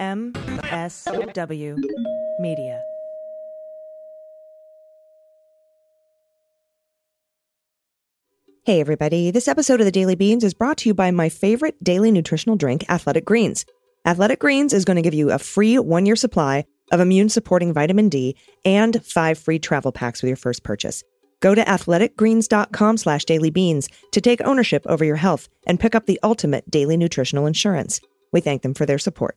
MSW Media. Hey, everybody. This episode of the Daily Beans is brought to you by my favorite daily nutritional drink, Athletic Greens. Athletic Greens is going to give you a free one year supply of immune supporting vitamin D and five free travel packs with your first purchase. Go to athleticgreens.com slash dailybeans to take ownership over your health and pick up the ultimate daily nutritional insurance. We thank them for their support.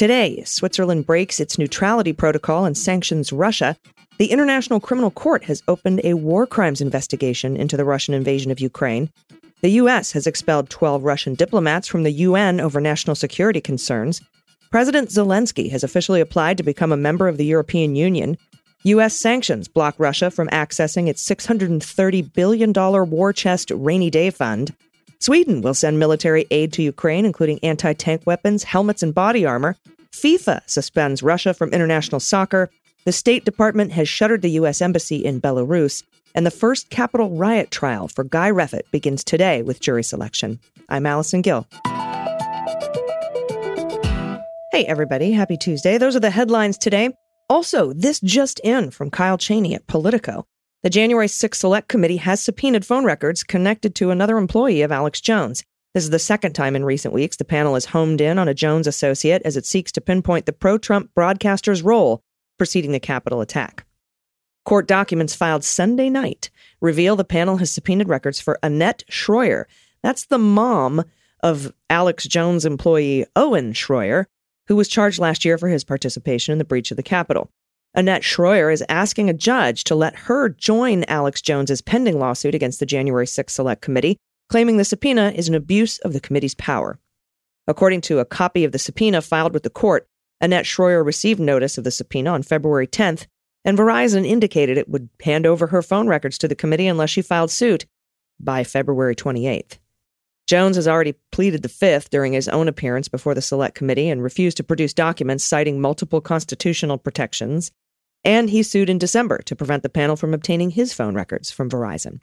Today, Switzerland breaks its neutrality protocol and sanctions Russia. The International Criminal Court has opened a war crimes investigation into the Russian invasion of Ukraine. The U.S. has expelled 12 Russian diplomats from the UN over national security concerns. President Zelensky has officially applied to become a member of the European Union. U.S. sanctions block Russia from accessing its $630 billion war chest rainy day fund. Sweden will send military aid to Ukraine, including anti tank weapons, helmets, and body armor. FIFA suspends Russia from international soccer. The State Department has shuttered the U.S. Embassy in Belarus. And the first Capitol riot trial for Guy Reffitt begins today with jury selection. I'm Allison Gill. Hey, everybody. Happy Tuesday. Those are the headlines today. Also, this just in from Kyle Cheney at Politico. The January 6th Select Committee has subpoenaed phone records connected to another employee of Alex Jones. This is the second time in recent weeks the panel has homed in on a Jones associate as it seeks to pinpoint the pro Trump broadcaster's role preceding the Capitol attack. Court documents filed Sunday night reveal the panel has subpoenaed records for Annette Shroyer. That's the mom of Alex Jones employee Owen Shroyer, who was charged last year for his participation in the breach of the Capitol. Annette Shroyer is asking a judge to let her join Alex Jones's pending lawsuit against the January 6th Select Committee, claiming the subpoena is an abuse of the committee's power. According to a copy of the subpoena filed with the court, Annette Shroyer received notice of the subpoena on February 10th, and Verizon indicated it would hand over her phone records to the committee unless she filed suit by February 28th. Jones has already pleaded the fifth during his own appearance before the Select Committee and refused to produce documents citing multiple constitutional protections. And he sued in December to prevent the panel from obtaining his phone records from Verizon.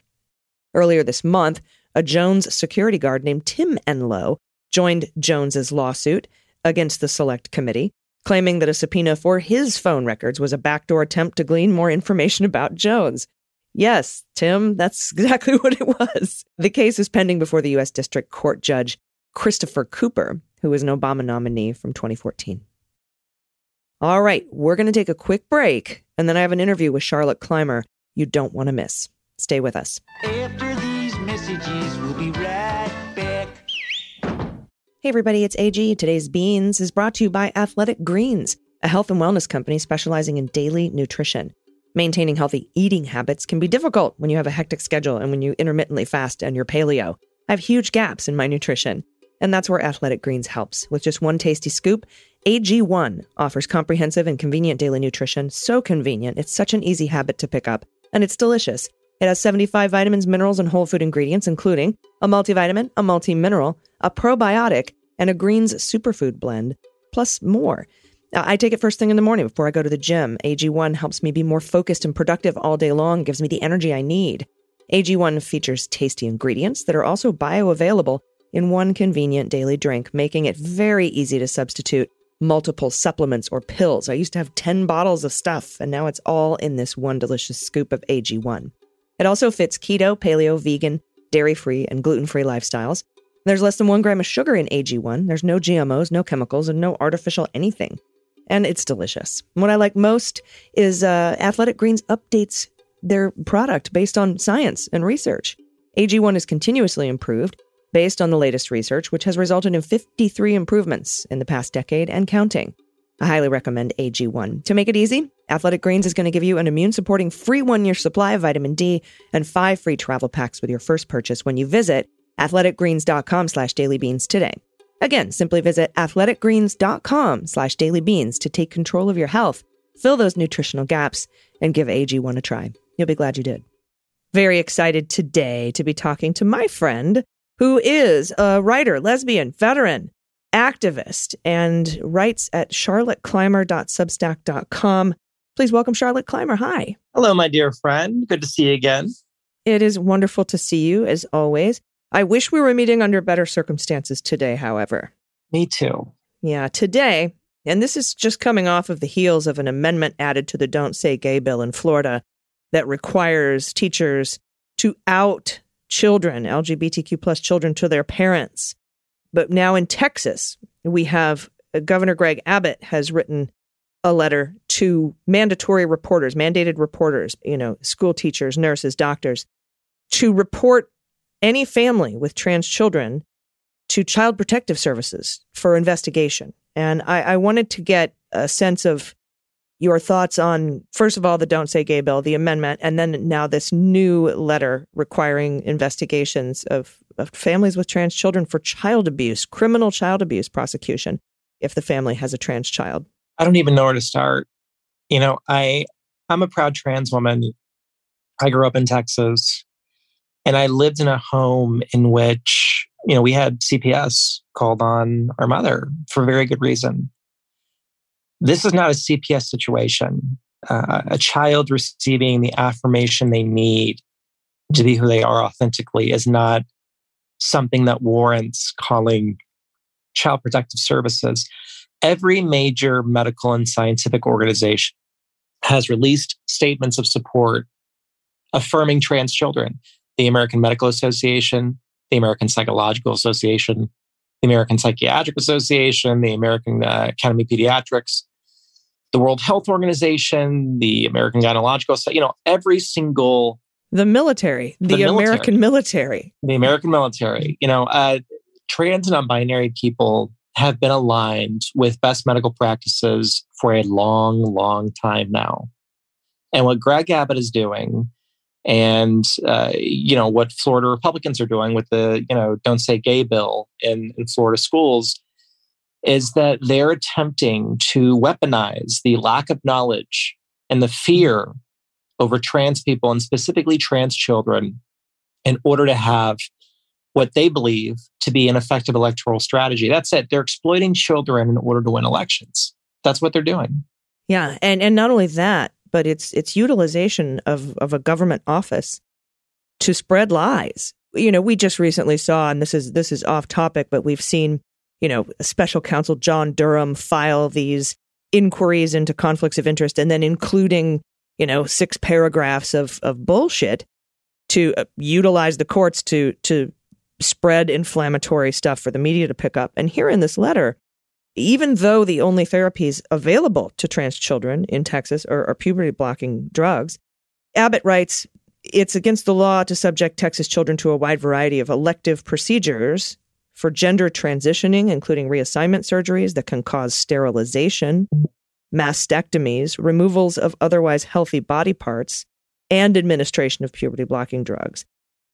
Earlier this month, a Jones security guard named Tim Enlow joined Jones's lawsuit against the Select Committee, claiming that a subpoena for his phone records was a backdoor attempt to glean more information about Jones. Yes, Tim, that's exactly what it was. The case is pending before the U.S. District Court Judge Christopher Cooper, who is an Obama nominee from 2014. All right, we're going to take a quick break, and then I have an interview with Charlotte Clymer you don't want to miss. Stay with us. After messages, we'll be right back. Hey, everybody, it's AG. Today's Beans is brought to you by Athletic Greens, a health and wellness company specializing in daily nutrition. Maintaining healthy eating habits can be difficult when you have a hectic schedule and when you intermittently fast and you're paleo. I have huge gaps in my nutrition. And that's where Athletic Greens helps. With just one tasty scoop, AG1 offers comprehensive and convenient daily nutrition. So convenient, it's such an easy habit to pick up, and it's delicious. It has 75 vitamins, minerals, and whole food ingredients, including a multivitamin, a multi mineral, a probiotic, and a greens superfood blend, plus more. Uh, I take it first thing in the morning before I go to the gym. AG1 helps me be more focused and productive all day long, gives me the energy I need. AG1 features tasty ingredients that are also bioavailable in one convenient daily drink, making it very easy to substitute multiple supplements or pills. I used to have 10 bottles of stuff, and now it's all in this one delicious scoop of AG1. It also fits keto, paleo, vegan, dairy free, and gluten free lifestyles. There's less than one gram of sugar in AG1. There's no GMOs, no chemicals, and no artificial anything. And it's delicious. What I like most is uh, Athletic Greens updates their product based on science and research. AG1 is continuously improved based on the latest research, which has resulted in 53 improvements in the past decade and counting. I highly recommend AG1. To make it easy, Athletic Greens is going to give you an immune supporting free one year supply of vitamin D and five free travel packs with your first purchase when you visit athleticgreens.com slash dailybeans today. Again, simply visit athleticgreens.com slash dailybeans to take control of your health, fill those nutritional gaps, and give AG1 a try. You'll be glad you did. Very excited today to be talking to my friend who is a writer, lesbian, veteran, activist, and writes at charlotteclymer.substack.com. Please welcome Charlotte Clymer. Hi. Hello, my dear friend. Good to see you again. It is wonderful to see you as always. I wish we were meeting under better circumstances today, however. Me too. Yeah, today, and this is just coming off of the heels of an amendment added to the Don't Say Gay bill in Florida that requires teachers to out children, LGBTQ plus children, to their parents. But now in Texas, we have uh, Governor Greg Abbott has written a letter to mandatory reporters, mandated reporters, you know, school teachers, nurses, doctors, to report any family with trans children to Child Protective Services for investigation. And I, I wanted to get a sense of your thoughts on, first of all, the Don't Say Gay bill, the amendment, and then now this new letter requiring investigations of, of families with trans children for child abuse, criminal child abuse prosecution, if the family has a trans child. I don't even know where to start. You know, I I'm a proud trans woman. I grew up in Texas and I lived in a home in which, you know, we had CPS called on our mother for very good reason. This is not a CPS situation. Uh, a child receiving the affirmation they need to be who they are authentically is not something that warrants calling child protective services. Every major medical and scientific organization has released statements of support affirming trans children. The American Medical Association, the American Psychological Association, the American Psychiatric Association, the American uh, Academy of Pediatrics, the World Health Organization, the American Gynecological, you know, every single the military, the, the American military, the American military. You know, uh, trans and non-binary people have been aligned with best medical practices for a long, long time now. And what Greg Abbott is doing, and uh, you know what Florida Republicans are doing with the you know "Don't Say Gay" bill in, in Florida schools, is that they're attempting to weaponize the lack of knowledge and the fear over trans people and specifically trans children in order to have what they believe to be an effective electoral strategy. That's it. They're exploiting children in order to win elections. That's what they're doing. Yeah, and and not only that, but it's it's utilization of of a government office to spread lies. You know, we just recently saw and this is this is off topic, but we've seen you know, special counsel John Durham file these inquiries into conflicts of interest and then including, you know, six paragraphs of, of bullshit to uh, utilize the courts to, to spread inflammatory stuff for the media to pick up. And here in this letter, even though the only therapies available to trans children in Texas are, are puberty blocking drugs, Abbott writes, it's against the law to subject Texas children to a wide variety of elective procedures for gender transitioning, including reassignment surgeries that can cause sterilization, mastectomies, removals of otherwise healthy body parts, and administration of puberty blocking drugs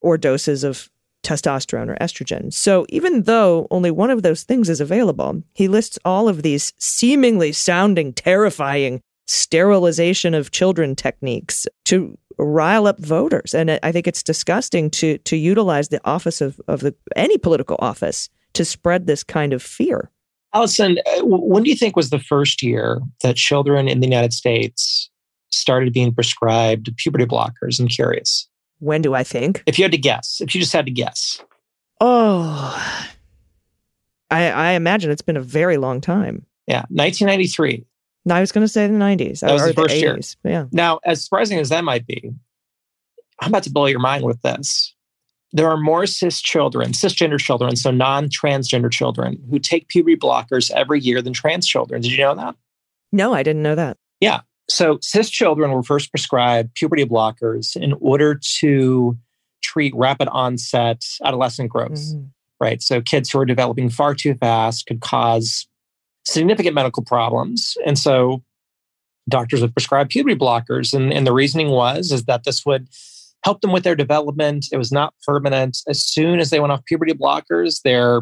or doses of testosterone or estrogen. So even though only one of those things is available, he lists all of these seemingly sounding terrifying sterilization of children techniques to rile up voters. And I think it's disgusting to to utilize the office of, of the, any political office to spread this kind of fear. Allison, uh, when do you think was the first year that children in the United States started being prescribed puberty blockers? I'm curious. When do I think? If you had to guess, if you just had to guess. Oh, I, I imagine it's been a very long time. Yeah, 1993. No, I was going to say the 90s. That was the first 80s. year. Yeah. Now, as surprising as that might be, I'm about to blow your mind with this. There are more cis children, cisgender children, so non transgender children, who take puberty blockers every year than trans children. Did you know that? No, I didn't know that. Yeah. So, cis children were first prescribed puberty blockers in order to treat rapid onset adolescent growth, mm-hmm. right? So, kids who are developing far too fast could cause significant medical problems. And so doctors would prescribe puberty blockers. And, and the reasoning was is that this would help them with their development. It was not permanent. As soon as they went off puberty blockers, their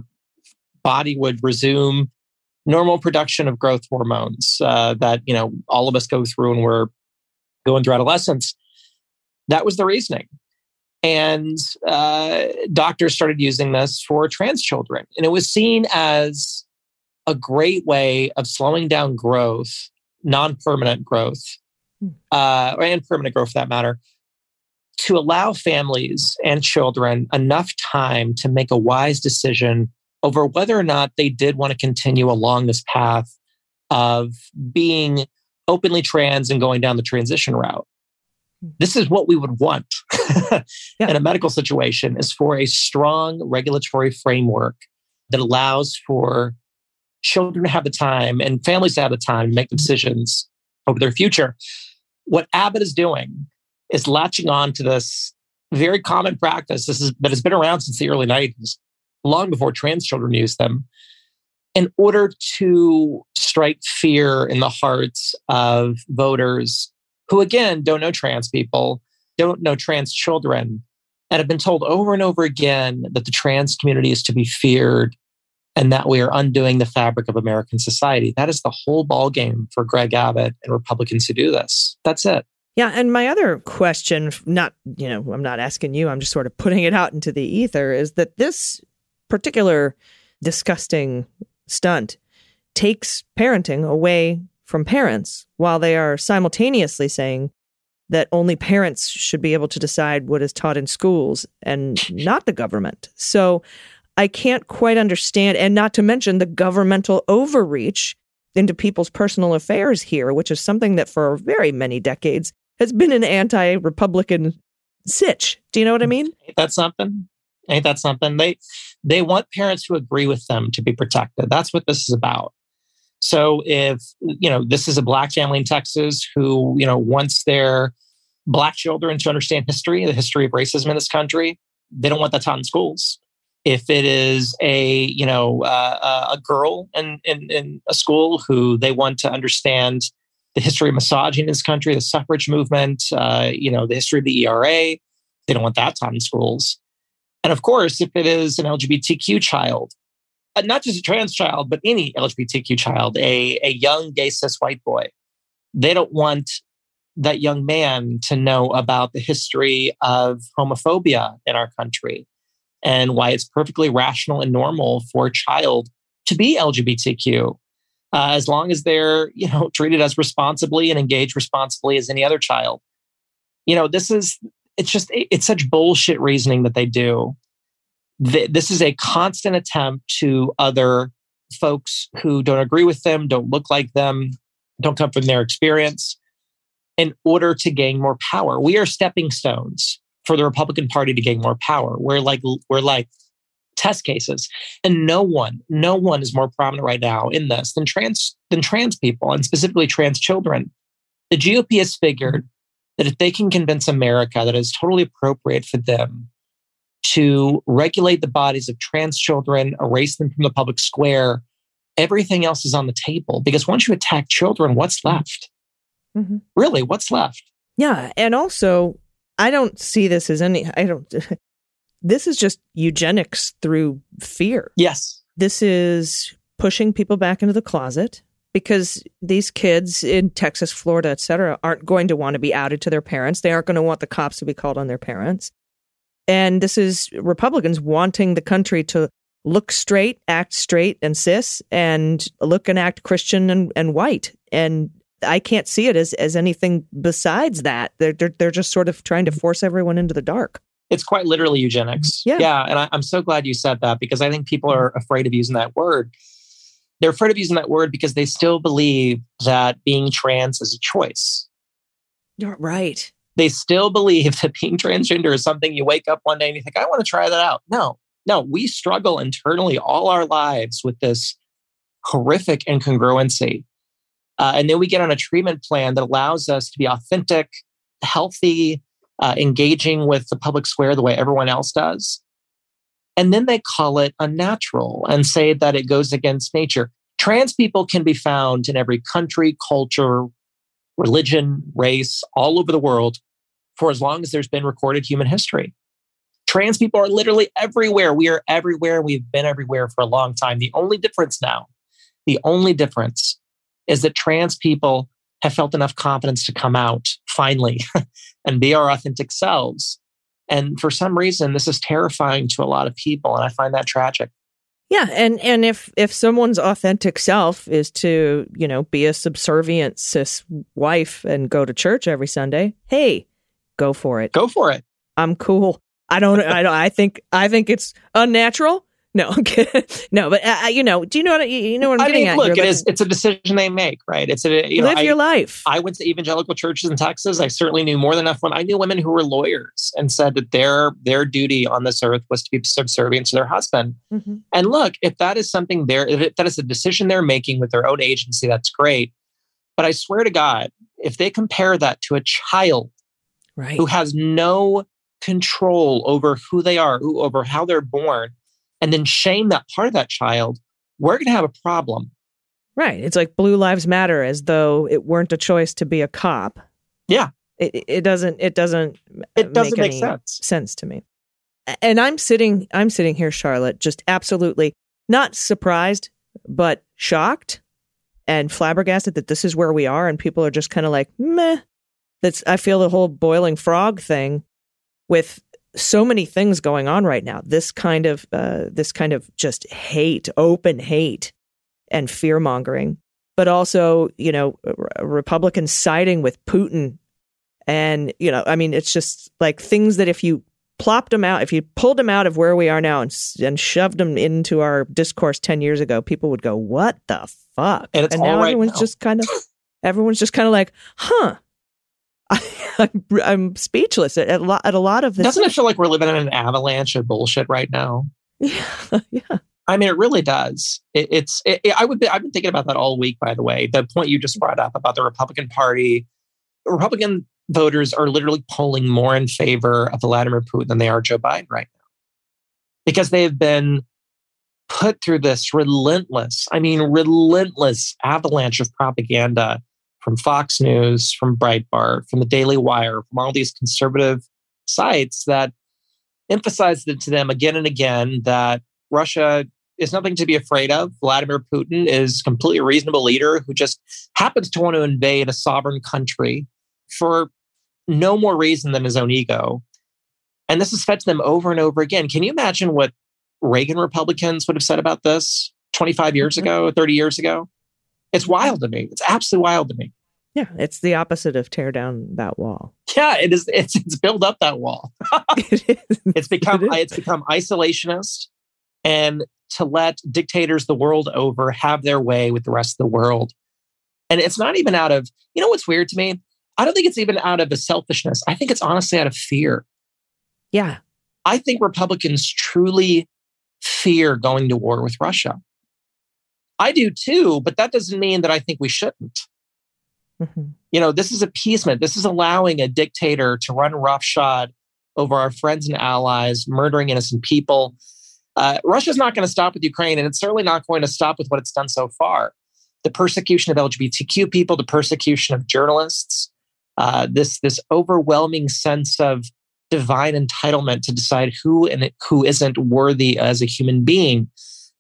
body would resume normal production of growth hormones uh, that you know all of us go through when we're going through adolescence. That was the reasoning. And uh, doctors started using this for trans children. And it was seen as a great way of slowing down growth, non permanent growth, hmm. uh, and permanent growth for that matter, to allow families and children enough time to make a wise decision over whether or not they did want to continue along this path of being openly trans and going down the transition route. Hmm. This is what we would want yeah. in a medical situation is for a strong regulatory framework that allows for children to have the time and families to have the time to make decisions over their future. What Abbott is doing is latching on to this very common practice this is, that has been around since the early 90s, long before trans children used them, in order to strike fear in the hearts of voters who, again, don't know trans people, don't know trans children, and have been told over and over again that the trans community is to be feared and that we are undoing the fabric of American society. That is the whole ballgame for Greg Abbott and Republicans to do this. That's it. Yeah, and my other question, not you know, I'm not asking you, I'm just sort of putting it out into the ether, is that this particular disgusting stunt takes parenting away from parents while they are simultaneously saying that only parents should be able to decide what is taught in schools and not the government. So I can't quite understand, and not to mention the governmental overreach into people's personal affairs here, which is something that for very many decades has been an anti Republican sitch. Do you know what I mean? Ain't that something? Ain't that something? They they want parents who agree with them to be protected. That's what this is about. So if you know this is a black family in Texas who you know wants their black children to understand history, the history of racism in this country, they don't want that taught in schools if it is a you know uh, uh, a girl in, in, in a school who they want to understand the history of misogyny in this country, the suffrage movement, uh, you know, the history of the ERA. They don't want that taught in schools. And of course, if it is an LGBTQ child, uh, not just a trans child, but any LGBTQ child, a, a young gay cis white boy, they don't want that young man to know about the history of homophobia in our country and why it's perfectly rational and normal for a child to be LGBTQ. Uh, as long as they're you know treated as responsibly and engaged responsibly as any other child. You know this is it's just it's such bullshit reasoning that they do. This is a constant attempt to other folks who don't agree with them don't look like them don't come from their experience in order to gain more power. We are stepping stones for the Republican Party to gain more power. We're like we're like test cases, and no one, no one is more prominent right now in this than trans than trans people, and specifically trans children. The GOP has figured that if they can convince America that it's totally appropriate for them to regulate the bodies of trans children, erase them from the public square, everything else is on the table. Because once you attack children, what's left? Mm-hmm. Really, what's left? Yeah. And also, I don't see this as any, I don't, this is just eugenics through fear. Yes. This is pushing people back into the closet because these kids in Texas, Florida, et cetera, aren't going to want to be outed to their parents. They aren't going to want the cops to be called on their parents. And this is Republicans wanting the country to look straight, act straight and cis, and look and act Christian and, and white. And I can't see it as as anything besides that. They're, they're they're just sort of trying to force everyone into the dark. It's quite literally eugenics. Yeah, yeah, and I, I'm so glad you said that because I think people are afraid of using that word. They're afraid of using that word because they still believe that being trans is a choice. You're right. They still believe that being transgender is something you wake up one day and you think, I want to try that out. No, no, we struggle internally all our lives with this horrific incongruency uh, and then we get on a treatment plan that allows us to be authentic, healthy, uh, engaging with the public square the way everyone else does. And then they call it unnatural and say that it goes against nature. Trans people can be found in every country, culture, religion, race, all over the world for as long as there's been recorded human history. Trans people are literally everywhere. We are everywhere. We've been everywhere for a long time. The only difference now, the only difference is that trans people have felt enough confidence to come out finally and be our authentic selves And for some reason, this is terrifying to a lot of people. And I find that tragic. Yeah, and and if if someone's authentic self is to you know be a subservient cis wife and go to church every Sunday, hey, go for it. Go for it. I'm cool. I don't. I don't. I think. I think it's unnatural. No, no, but uh, you know, do you know what you know what I'm I getting mean, at? look, it is. It's a decision they make, right? It's a you know, Live I, your life. I went to evangelical churches in Texas. I certainly knew more than enough when I knew women who were lawyers and said that their their duty on this earth was to be subservient to their husband. mm-hmm. And look, if that is something there, if that is a decision they're making with their own agency, that's great. But I swear to God, if they compare that to a child Right. who has no control over who they are, who, over how they're born, and then shame that part of that child, we're going to have a problem. Right. It's like Blue Lives Matter as though it weren't a choice to be a cop. Yeah. It it doesn't it doesn't It doesn't make any sense. sense to me. And I'm sitting I'm sitting here Charlotte just absolutely not surprised but shocked and flabbergasted that this is where we are and people are just kind of like meh. That's I feel the whole boiling frog thing with so many things going on right now. This kind of uh, this kind of just hate, open hate, and fear mongering, but also you know r- Republicans siding with Putin, and you know I mean it's just like things that if you plopped them out, if you pulled them out of where we are now and and shoved them into our discourse ten years ago, people would go, "What the fuck?" And all now right everyone's now. just kind of everyone's just kind of like, "Huh." I'm, I'm speechless at, at, a lot, at a lot of this. Doesn't it feel like we're living in an avalanche of bullshit right now? Yeah, yeah. I mean, it really does. It, it's. It, it- I would. Be, I've been thinking about that all week. By the way, the point you just brought up about the Republican Party, Republican voters are literally polling more in favor of Vladimir Putin than they are Joe Biden right now, because they have been put through this relentless. I mean, relentless avalanche of propaganda from Fox News, from Breitbart, from the Daily Wire, from all these conservative sites that emphasized it to them again and again that Russia is nothing to be afraid of. Vladimir Putin is a completely reasonable leader who just happens to want to invade a sovereign country for no more reason than his own ego. And this is fed to them over and over again. Can you imagine what Reagan Republicans would have said about this 25 years Mhm. ago, 30 years ago? It's wild to me. It's absolutely wild to me. Yeah, it's the opposite of tear down that wall. Yeah, it is. It's it's built up that wall. it is. It's become It is. it's become isolationist and to let dictators the world over have their way with the rest of the world. And it's not even out of, you know what's weird to me? I don't think it's even out of a selfishness. I think it's honestly out of fear. Yeah, I think Republicans truly fear going to war with Russia. I do too, but that doesn't mean that I think we shouldn't. Mhm. You know, this is appeasement. This is allowing a dictator to run roughshod over our friends and allies, murdering innocent people. Uh, Russia's not going to stop with Ukraine, and it's certainly not going to stop with what it's done so far. The persecution of LGBTQ people, the persecution of journalists, uh, this this overwhelming sense of divine entitlement to decide who and who isn't worthy as a human being.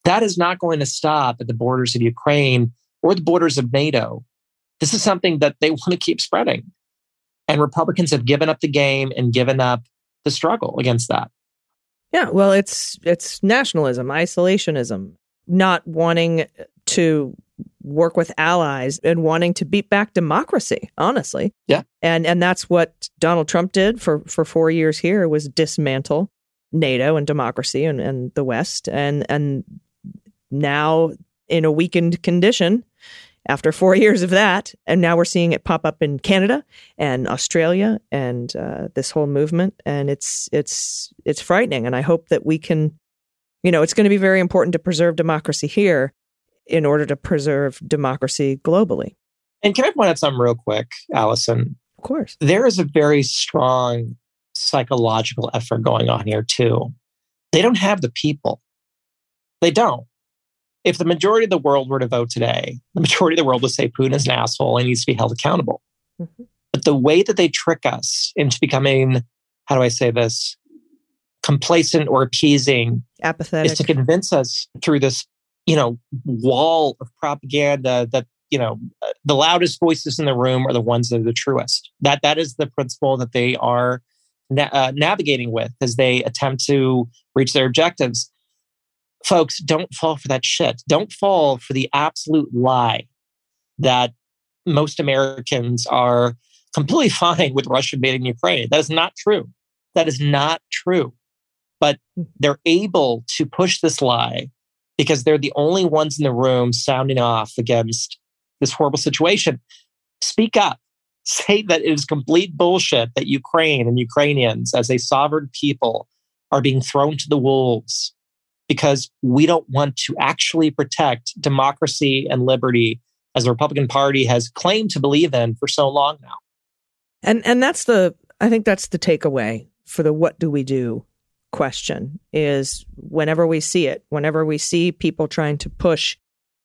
That is not going to stop at the borders of Ukraine or the borders of NATO. This is something that they want to keep spreading. And Republicans have given up the game and given up the struggle against that. yeah. Well, it's it's nationalism, isolationism, not wanting to work with allies and wanting to beat back democracy. Honestly, Yeah. and and that's what Donald Trump did for for four years here was dismantle NATO and democracy and, and the West, and and now in a weakened condition after four years of that. And now we're seeing it pop up in Canada and Australia and uh, this whole movement. And it's it's it's frightening. And I hope that we can, you know, it's going to be very important to preserve democracy here in order to preserve democracy globally. And can I point out something real quick, Allison? Of course. There is a very strong psychological effort going on here, too. They don't have the people. They don't. If the majority of the world were to vote today, the majority of the world would say Putin is an asshole and needs to be held accountable. Mhm. But the way that they trick us into becoming, how do I say this, complacent or appeasing Apathetic. is to convince us through this, you know, wall of propaganda that you know the loudest voices in the room are the ones that are the truest. That that is the principle that they are na- uh, navigating with as they attempt to reach their objectives. Folks, don't fall for that shit. Don't fall for the absolute lie that most Americans are completely fine with Russia invading Ukraine. That is not true. That is not true. But hmm. they're able to push this lie because they're the only ones in the room sounding off against this horrible situation. Speak up. Say that it is complete bullshit that Ukraine and Ukrainians, as a sovereign people, are being thrown to the wolves because we don't want to actually protect democracy and liberty as the Republican Party has claimed to believe in for so long now. And and that's the I think that's the takeaway for the what do we do question is whenever we see it, whenever we see people trying to push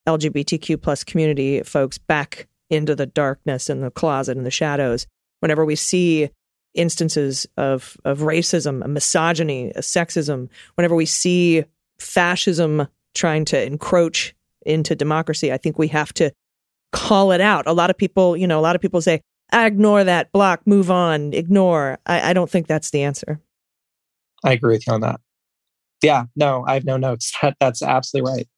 LGBTQ plus community folks back into the darkness and the closet and the shadows, whenever we see instances of of racism, misogyny, sexism, whenever we see fascism trying to encroach into democracy, I think we have to call it out. A lot of people, you know, a lot of people say, ignore that, block, move on, ignore. I, I don't think that's the answer. I agree with you on that. Yeah, no, I have no notes. That, that's absolutely right.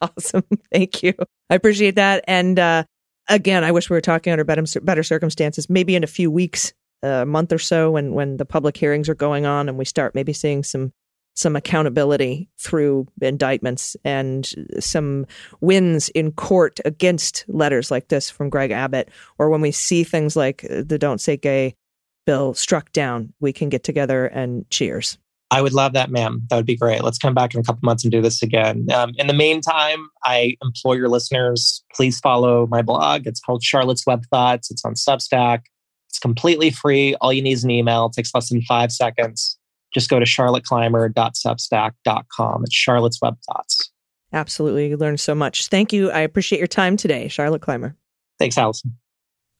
awesome. Thank you. I appreciate that. And uh, again, I wish we were talking under better, better circumstances, maybe in a few weeks, a month or so when, when the public hearings are going on and we start maybe seeing some some accountability through indictments and some wins in court against letters like this from Greg Abbott, or when we see things like the Don't Say Gay bill struck down, we can get together and cheers. I would love that, ma'am. That would be great. Let's come back in a couple months and do this again. Um, in the meantime, I implore your listeners, please follow my blog. It's called Charlotte's Web Thoughts. It's on Substack. It's completely free. All you need is an email. It takes less than five seconds just go to charlotteclymer.substack.com. It's Charlotte's Web Thoughts. Absolutely. You learned so much. Thank you. I appreciate your time today, Charlotte Clymer. Thanks, Allison.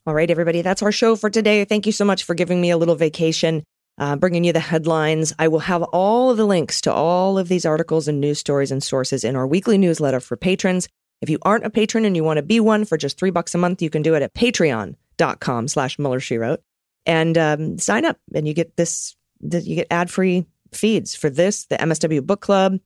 All right, everybody. That's our show for today. Thank you so much for giving me a little vacation, uh, bringing you the headlines. I will have all of the links to all of these articles and news stories and sources in our weekly newsletter for patrons. If you aren't a patron and you want to be one for just three bucks a month, you can do it at patreon.com slash Mueller, she wrote, and um, sign up and you get this that you get ad free feeds for this, the MSW Book Club,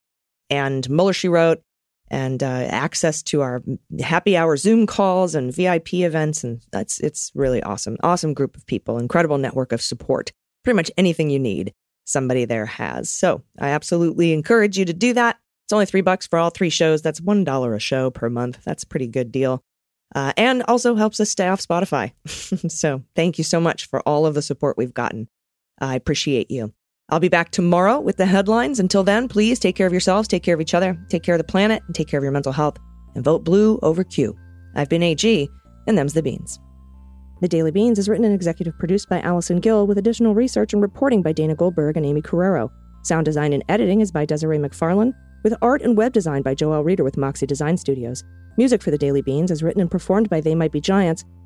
and Mueller She Wrote, and uh, access to our happy hour Zoom calls and VIP events, and that's it's really awesome, awesome group of people, incredible network of support. Pretty much anything you need, somebody there has. So I absolutely encourage you to do that. It's only three bucks for all three shows. That's one dollar a show per month. That's a pretty good deal. Uh, and also helps us stay off Spotify. so thank you so much for all of the support we've gotten. I appreciate you. I'll be back tomorrow with the headlines. Until then, please take care of yourselves, take care of each other, take care of the planet, and take care of your mental health. And vote blue over Q. I've been AG, and them's the beans. The Daily Beans is written and executive produced by Allison Gill with additional research and reporting by Dana Goldberg and Aimee Carrero. Sound design and editing is by Desiree McFarlane, with art and web design by Joel Reeder with Moxie Design Studios. Music for the Daily Beans is written and performed by They Might Be Giants,